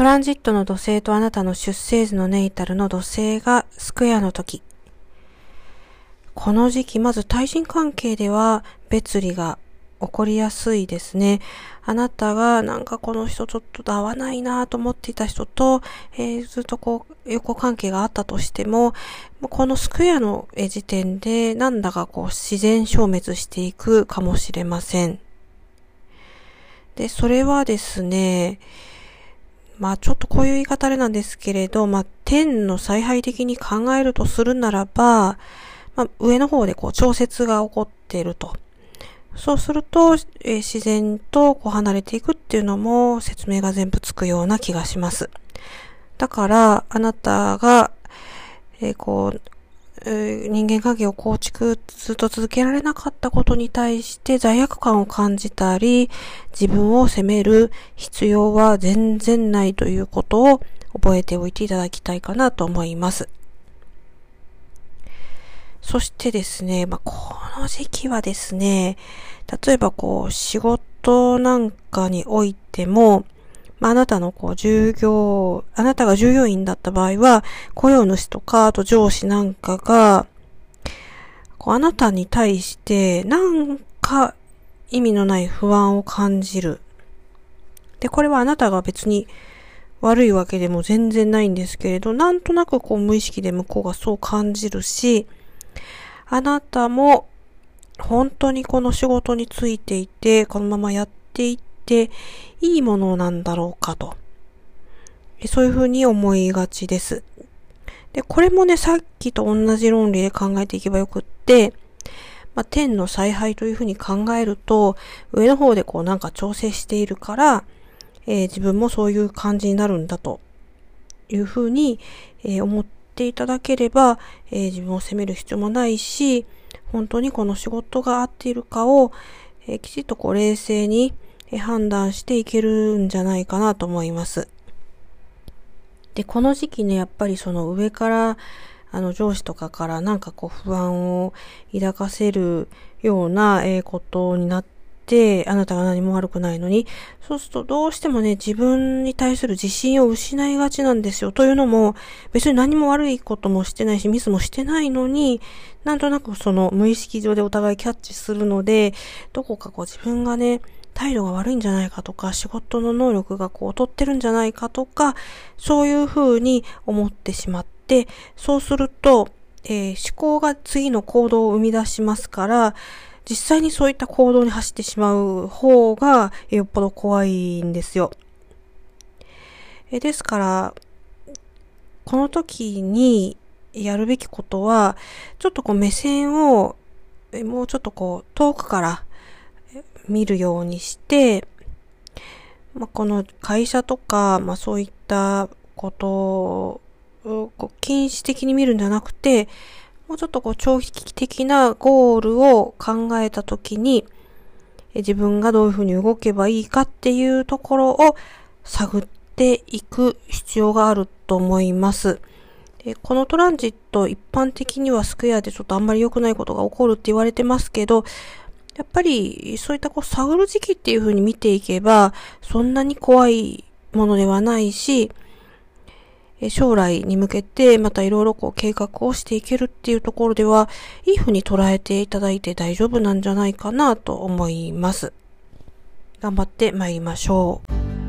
トランジットの土星とあなたの出生図のネイタルの土星がスクエアの時。この時期、まず対人関係では別離が起こりやすいですね。あなたがなんかこの人ちょっと合わないなと思っていた人と、えー、ずっとこう横関係があったとしても、このスクエアの時点でなんだかこう自然消滅していくかもしれません。で、それはですね、まあちょっとこういう言い方あれなんですけれど、まあ天の采配的に考えるとするならば、まあ上の方でこう調節が起こっていると。そうすると、えー、自然とこう離れていくっていうのも説明が全部つくような気がします。だから、あなたが、えー、こう、人間関係を構築ずっと続けられなかったことに対して罪悪感を感じたり、自分を責める必要は全然ないということを覚えておいていただきたいかなと思います。そしてですね、まあ、この時期はですね、例えばこう、仕事なんかにおいても、まあ、なたのこう、従業、あなたが従業員だった場合は、雇用主とか、あと上司なんかが、こう、あなたに対して、なんか意味のない不安を感じる。で、これはあなたが別に悪いわけでも全然ないんですけれど、なんとなくこう無意識で向こうがそう感じるし、あなたも本当にこの仕事についていて、このままやっていっていいものなんだろうかと。そういうふうに思いがちです。で、これもね、さっきと同じ論理で考えていけばよくって、まあ、天の采配というふうに考えると、上の方でこうなんか調整しているから、えー、自分もそういう感じになるんだというふうに、えー、思っていただければ、えー、自分を責める必要もないし、本当にこの仕事が合っているかを、え、きちっとこう冷静に判断していけるんじゃないかなと思います。で、この時期ね、やっぱりその上から、あの上司とかからなんかこう不安を抱かせるような、ことになって、あなたが何も悪くないのに、そうするとどうしてもね、自分に対する自信を失いがちなんですよ。というのも、別に何も悪いこともしてないし、ミスもしてないのに、なんとなくその無意識上でお互いキャッチするので、どこかこう自分がね、態度が悪いんじゃないかとか、仕事の能力がこう劣ってるんじゃないかとか、そういうふうに思ってしまって、そうすると、えー、思考が次の行動を生み出しますから、実際にそういった行動に走ってしまう方がよっぽど怖いんですよ。えですから、この時にやるべきことは、ちょっとこう目線をもうちょっとこう遠くから見るようにして、まあ、この会社とか、まあ、そういったことを禁止的に見るんじゃなくて、もうちょっとこう長期的なゴールを考えたときに、自分がどういうふうに動けばいいかっていうところを探っていく必要があると思います。でこのトランジット一般的にはスクエアでちょっとあんまり良くないことが起こるって言われてますけど、やっぱりそういったこう探る時期っていうふうに見ていけば、そんなに怖いものではないし、将来に向けてまたいろいろこう計画をしていけるっていうところでは、いい風に捉えていただいて大丈夫なんじゃないかなと思います。頑張って参りましょう。